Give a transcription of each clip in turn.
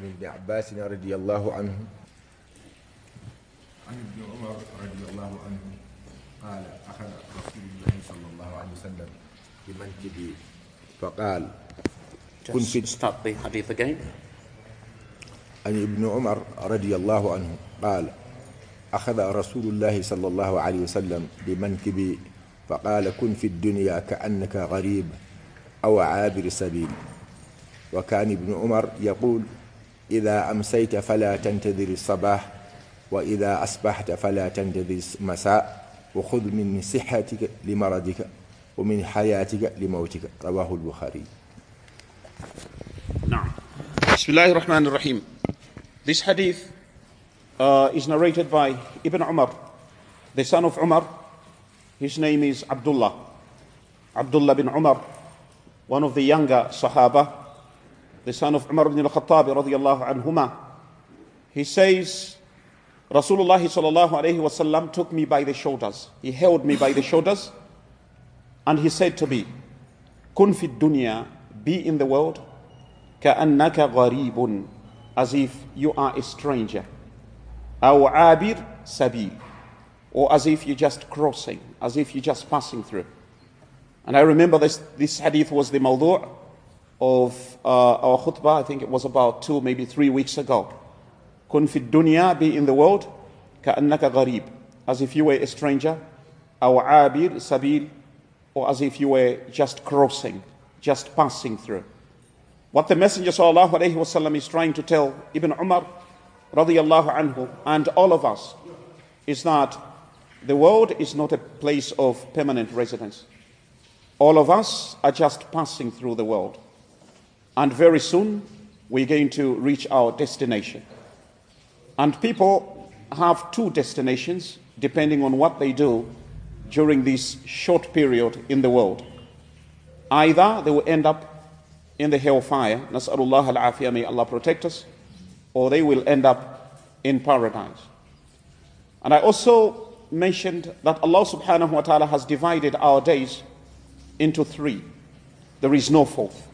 عن ابن عباس رضي الله عنه عن ابن عمر رضي الله عنه قال أخذ رسول الله صلى الله عليه وسلم بمنكبي فقال Just fit- start the hadith again. عن ابن عمر رضي الله عنه قال أخذ رسول الله صلى الله عليه وسلم بمنكبي فقال كن في الدنيا كأنك غريب أو عابر سبيل وكان ابن عمر يقول إذا أمسيت فلا تنتظر الصباح وإذا أصبحت فلا تنتظر المساء وخذ من صحتك لمرضك ومن حياتك لموتك رواه البخاري Now, Bismillahir Rahmanir Rahim. This hadith uh, is narrated by Ibn Umar, the son of Umar. His name is Abdullah. Abdullah bin Umar, one of the younger Sahaba, the son of Umar ibn al-Khattab radiallahu anhuma, he says, Rasulullah sallallahu alayhi wasallam took me by the shoulders. He held me by the shoulders and he said to me, Kun fi dunya, be in the world, ka'annaka gharibun, as if you are a stranger. Aw abir sabil, or as if you're just crossing, as if you're just passing through. And I remember this, this hadith was the mawdu' of uh, our khutbah I think it was about two maybe three weeks ago كن في الدنيا be in the world كأنك غريب as if you were a stranger أو عابر سبيل or as if you were just crossing just passing through what the Messenger sallallahu alaihi wasallam is trying to tell Ibn Umar radiyallahu anhu and all of us is that the world is not a place of permanent residence. All of us are just passing through the world. And very soon we're going to reach our destination. And people have two destinations depending on what they do during this short period in the world. Either they will end up in the hellfire, Nas'alullah al-afiyah, may Allah protect us, or they will end up in paradise. And I also mentioned that Allah subhanahu wa ta'ala has divided our days into three. There is no fourth.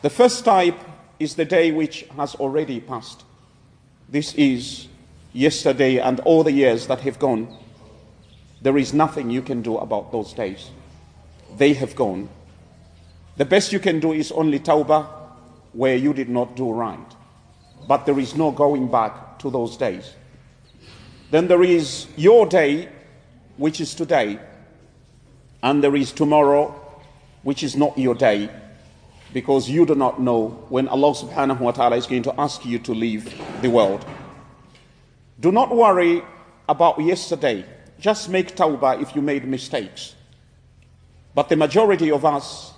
The first type is the day which has already passed. This is yesterday and all the years that have gone. There is nothing you can do about those days. They have gone. The best you can do is only tawbah where you did not do right. But there is no going back to those days. Then there is your day, which is today, and there is tomorrow, which is not your day, because you do not know when Allah subhanahu wa ta'ala is going to ask you to leave the world. Do not worry about yesterday. Just make tawbah if you made mistakes. But the majority of us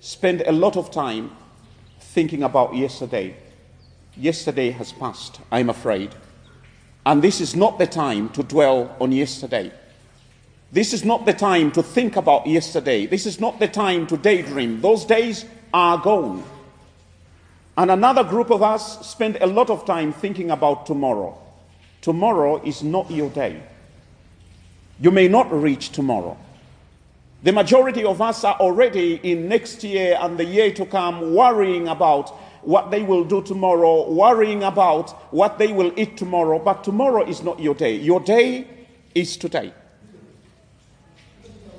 spend a lot of time thinking about yesterday. Yesterday has passed, I'm afraid. And this is not the time to dwell on yesterday. This is not the time to think about yesterday. This is not the time to daydream. Those days are gone. And another group of us spend a lot of time thinking about tomorrow. Tomorrow is not your day. You may not reach tomorrow. The majority of us are already in next year and the year to come worrying about what they will do tomorrow, worrying about what they will eat tomorrow. But tomorrow is not your day. Your day is today.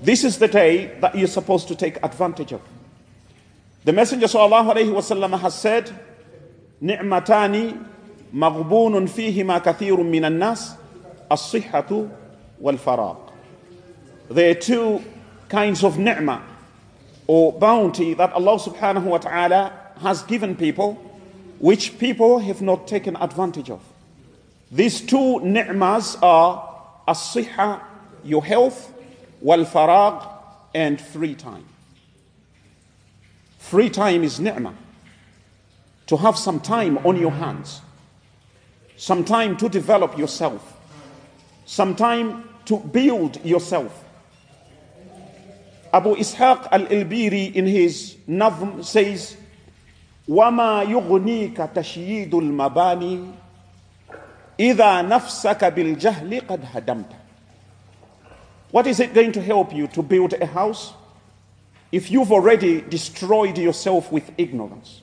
This is the day that you're supposed to take advantage of. The Messenger wasallam has said, "Ni'matani maghbunun fihima kathirun minan nas, as-sihhatu wal faragh." There are two kinds of ni'mah or bounty that Allah subhanahu wa ta'ala has given people, which people have not taken advantage of. These two ni'mas are as-sihha, your health, wal faragh, and free time. Free time is ni'mah. To have some time on your hands, some time to develop yourself, some time to build yourself. Abu Ishaq al-Ilbiri in his Nazm says, وما يغنيك تشييد المباني إذا نفسك بالجهل قد هدمت What is it going to help you to build a house if you've already destroyed yourself with ignorance?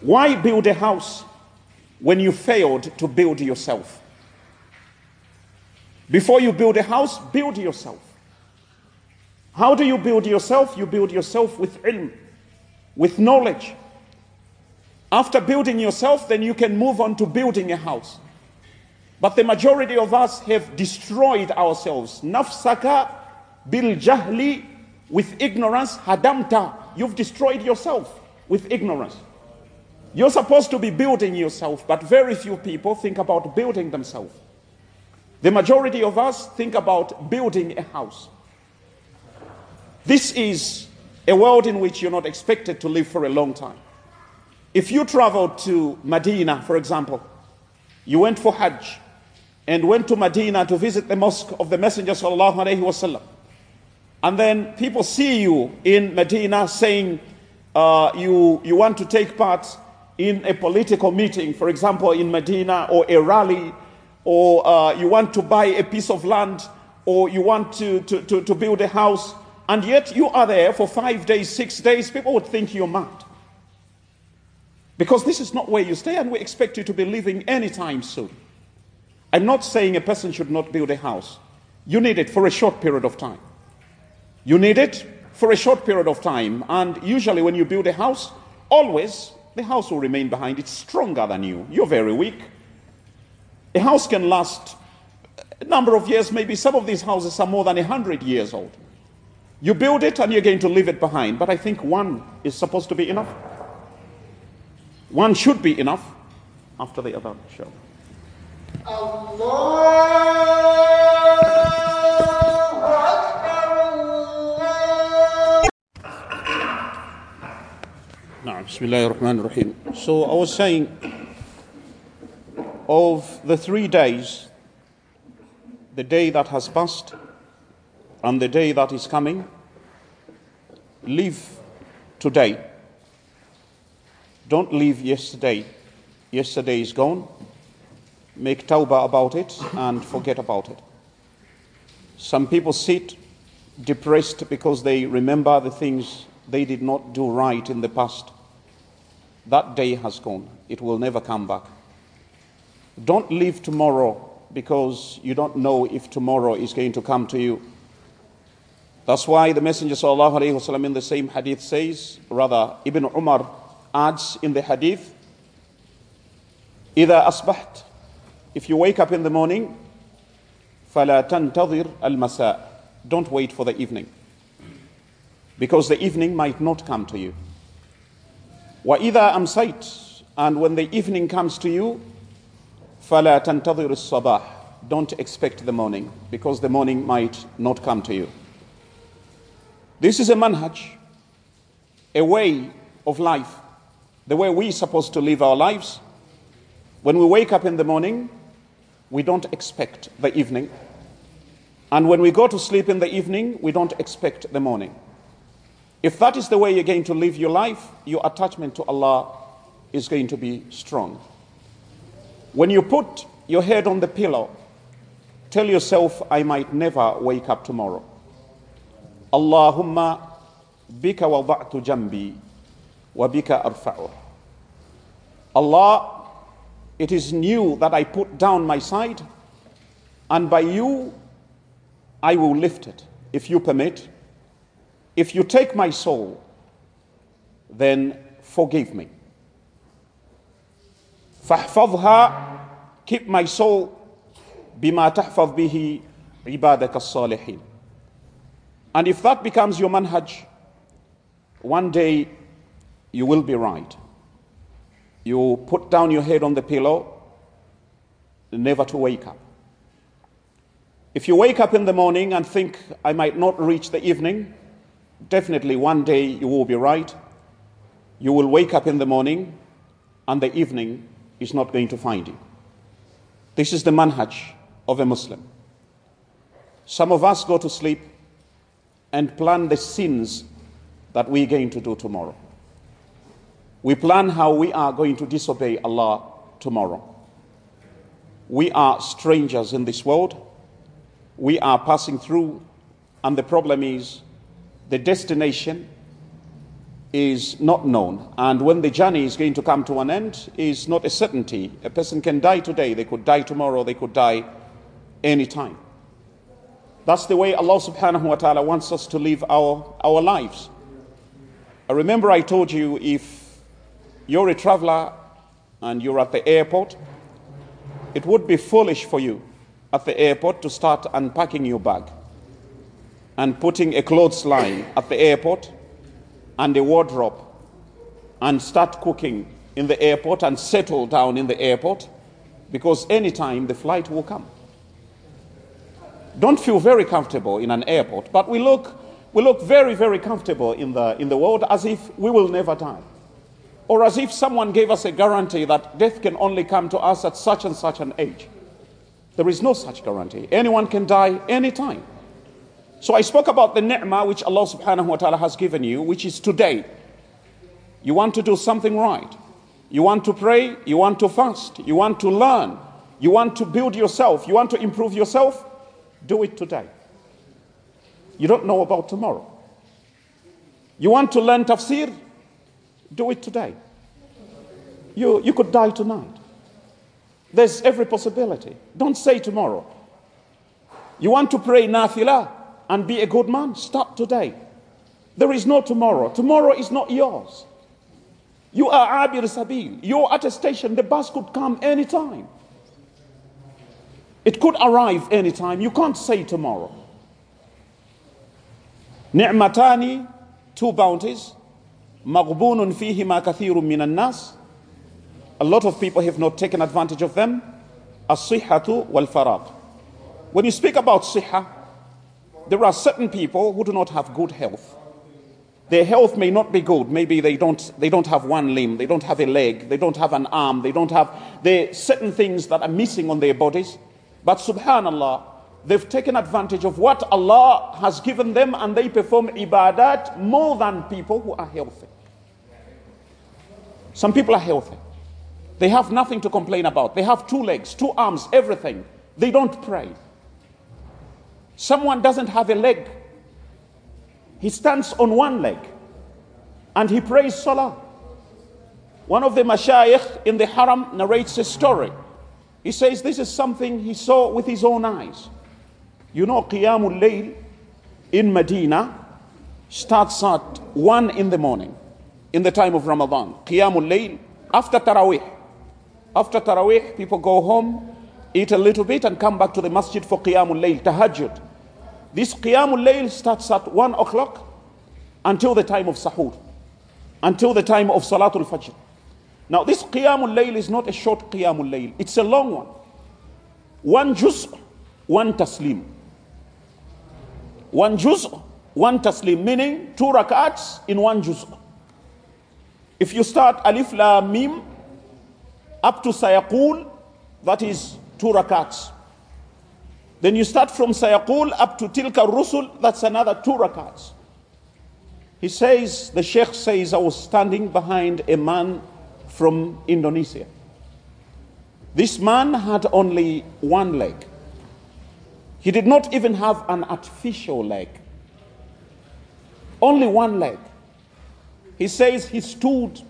Why build a house when you failed to build yourself? Before you build a house, build yourself. How do you build yourself? You build yourself with ilm, with knowledge. After building yourself, then you can move on to building a house. But the majority of us have destroyed ourselves. Nafsaka bil jahli, with ignorance, hadamta. You've destroyed yourself with ignorance. You're supposed to be building yourself, but very few people think about building themselves. The majority of us think about building a house. This is a world in which you're not expected to live for a long time. If you traveled to Medina, for example, you went for Hajj and went to Medina to visit the mosque of the Messenger sallallahu alaihi wasallam, and then people see you in Medina saying uh, you, you want to take part in a political meeting, for example, in Medina, or a rally, or uh, you want to buy a piece of land, or you want to, to, to, to build a house, and yet you are there for five days, six days, people would think you're mad. Because this is not where you stay, and we expect you to be living anytime soon. I'm not saying a person should not build a house. You need it for a short period of time. You need it for a short period of time. And usually, when you build a house, always the house will remain behind. It's stronger than you. You're very weak. A house can last a number of years, maybe some of these houses are more than 100 years old. You build it and you're going to leave it behind. But I think one is supposed to be enough. One should be enough after the other, shall Allah. Bismillah ar-Rahman ar-Rahim. So I was saying, of the three days, the day that has passed and the day that is coming, live today. Don't leave yesterday. Yesterday is gone. Make tawbah about it and forget about it. Some people sit depressed because they remember the things they did not do right in the past That day has gone. It will never come back. Don't live tomorrow because you don't know if tomorrow is going to come to you. That's why the Messenger وسلم, in the same hadith says, rather, Ibn Umar adds in the hadith, إذا أصبحت If you wake up in the morning, فلا تنتظر المساء Don't wait for the evening because the evening might not come to you. وَإِذَا أَمْسَيْتَ And when the evening comes to you, فَلَا تَنْتَظِرُ الصَّبَاحِ Don't expect the morning, because the morning might not come to you. This is a manhaj, a way of life, the way we're supposed to live our lives. When we wake up in the morning, we don't expect the evening. And when we go to sleep in the evening, we don't expect the morning. If that is the way you're going to live your life, your attachment to Allah is going to be strong. When you put your head on the pillow, tell yourself, I might never wake up tomorrow. Allahumma bika wada'tu jambi wa bika arfa'u. Allah, it is new that I put down my side, and by you I will lift it, if you permit. If you take my soul, then forgive me. فاحفظها keep my soul بما تحفظ به عبادك الصالحين. And if that becomes your manhaj, one day you will be right. You put down your head on the pillow, never to wake up. If you wake up in the morning and think, I might not reach the evening, definitely one day you will be right. You will wake up in the morning and the evening is not going to find you. This is the manhaj of a Muslim. Some of us go to sleep and plan the sins that we're going to do tomorrow. We plan how we are going to disobey Allah tomorrow. We are strangers in this world. We are passing through, and the problem is the destination is not known. And when the journey is going to come to an end is not a certainty. A person can die today, they could die tomorrow, they could die anytime. That's the way Allah subhanahu wa ta'ala wants us to live our, our lives. I remember I told you if you're a traveler and you're at the airport, it would be foolish for you at the airport to start unpacking your bag and putting a clothesline at the airport and a wardrobe and start cooking in the airport and settle down in the airport because anytime the flight will come. Don't feel very comfortable in an airport, but we look, we look very, very comfortable in the, in the world as if we will never die. Or as if someone gave us a guarantee that death can only come to us at such and such an age. There is no such guarantee. Anyone can die anytime. So I spoke about the ni'mah which Allah subhanahu wa ta'ala has given you, which is today. You want to do something right. You want to pray, you want to fast, you want to learn, you want to build yourself, you want to improve yourself, do it today. You don't know about tomorrow. You want to learn tafsir, do it today. You, you could die tonight. There's every possibility. Don't say tomorrow. You want to pray nafilah and be a good man. Start today. There is no tomorrow. Tomorrow is not yours. You are Abir Sabil. You're at a station. The bus could come anytime. It could arrive anytime. You can't say tomorrow. Ni'matani, two bounties. Maghbunun fihima kathirun minan nas. A lot of people have not taken advantage of them. As-sihhatu wal-faragh. When you speak about sihha, there are certain people who do not have good health. Their health may not be good. Maybe they don't, they don't have one limb, they don't have a leg, they don't have an arm, they don't have there certain things that are missing on their bodies. But subhanallah, they've taken advantage of what Allah has given them and they perform ibadat more than people who are healthy. Some people are healthy. They have nothing to complain about. They have two legs, two arms, everything. They don't pray. Someone doesn't have a leg. He stands on one leg and he prays salah. One of the mashayikh in the haram narrates a story. He says this is something he saw with his own eyes. You know, Qiyamul Layl in Medina starts at 1 in the morning in the time of Ramadan. Qiyamul Layl after Taraweeh. After Taraweeh, people go home, eat a little bit, and come back to the masjid for Qiyamul Layl, Tahajjud. This Qiyamul Layl starts at 1 o'clock until the time of Sahur, until the time of Salatul Fajr. Now, this Qiyamul Layl is not a short Qiyamul Layl, it's a long one. One juz, one taslim. One juz, one taslim, meaning two rakats in one juz. If you start Alif La Mim, up to Sayaqul, that is two rakats. Then you start from Sayaqul up to Tilka Rusul, that's another two rakats. He says, the Sheikh says, I was standing behind a man from Indonesia. This man had only one leg. He did not even have an artificial leg. Only one leg. He says he stood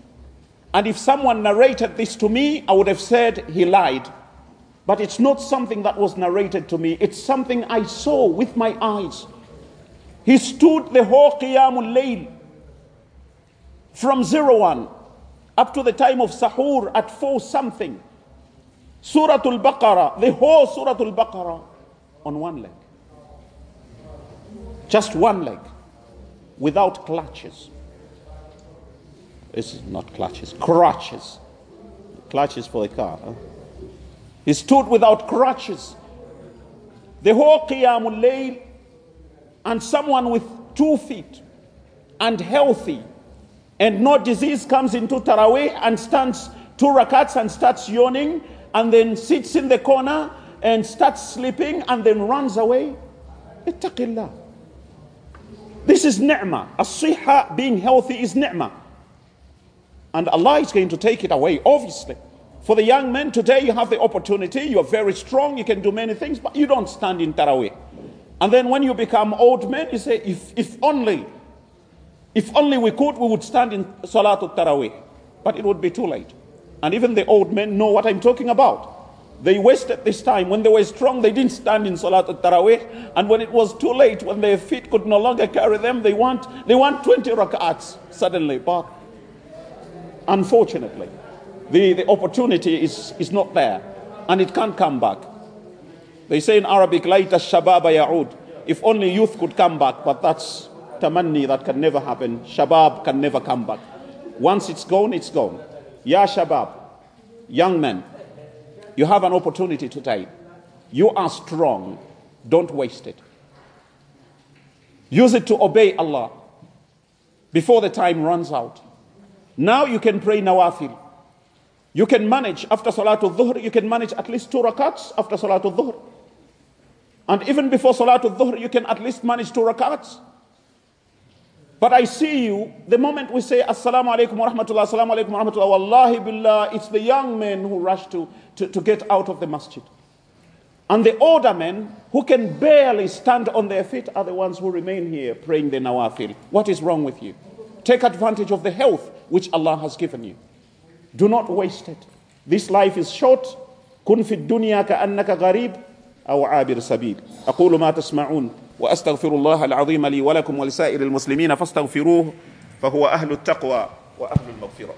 and if someone narrated this to me, I would have said he lied. But it's not something that was narrated to me, it's something I saw with my eyes. He stood the whole Qiyamul Layl from zero one up to the time of Sahur at four something. Suratul Baqarah, the whole Suratul Baqarah on one leg. Just one leg without clutches. This is not clutches, crutches. Clutches for the car. Huh? He stood without crutches. The whole Qiyamul Layl and someone with two feet and healthy and no disease comes into Taraweeh and stands two rakats and starts yawning and then sits in the corner and starts sleeping and then runs away. Ittaqillah. This is ni'mah. As-siha, being healthy, is ni'mah. And Allah is going to take it away, obviously. For the young men today, you have the opportunity, you are very strong, you can do many things, but you don't stand in Taraweeh. And then when you become old men, you say, if, if only If only we could, we would stand in Salatul Taraweeh. But it would be too late. And even the old men know what I'm talking about. They wasted this time. When they were strong, they didn't stand in Salatul Taraweeh. And when it was too late, when their feet could no longer carry them, they want, they want 20 rak'ats suddenly. But unfortunately, the, the opportunity is, is not there. And it can't come back. They say in Arabic, Laita shababa ya'ud. If only youth could come back, but that's tamanni that can never happen. Shabab can never come back. Once it's gone, it's gone. Ya shabab, young men, you have an opportunity today. You are strong. Don't waste it. Use it to obey Allah before the time runs out. Now you can pray nawafil. You can manage after Salatul Dhuhr, you can manage at least two rakats after Salatul Dhuhr. And even before Salatul Dhuhr, you can at least manage two rakats. But I see you, the moment we say Assalamu alaikum wa rahmatullah, Assalamu alaikum wa rahmatullah, Wallahi billah, it's the young men who rush to, to, to get out of the masjid. And the older men who can barely stand on their feet are the ones who remain here praying the nawafil. What is wrong with you? Take advantage of the health which Allah has given you. Do not waste it. This life is short. كن في الدنيا كأنك غريب أو عابر سبيل أقول ما تسمعون وأستغفر الله العظيم لي ولكم ولسائر المسلمين فاستغفروه فهو أهل التقوى وأهل المغفرة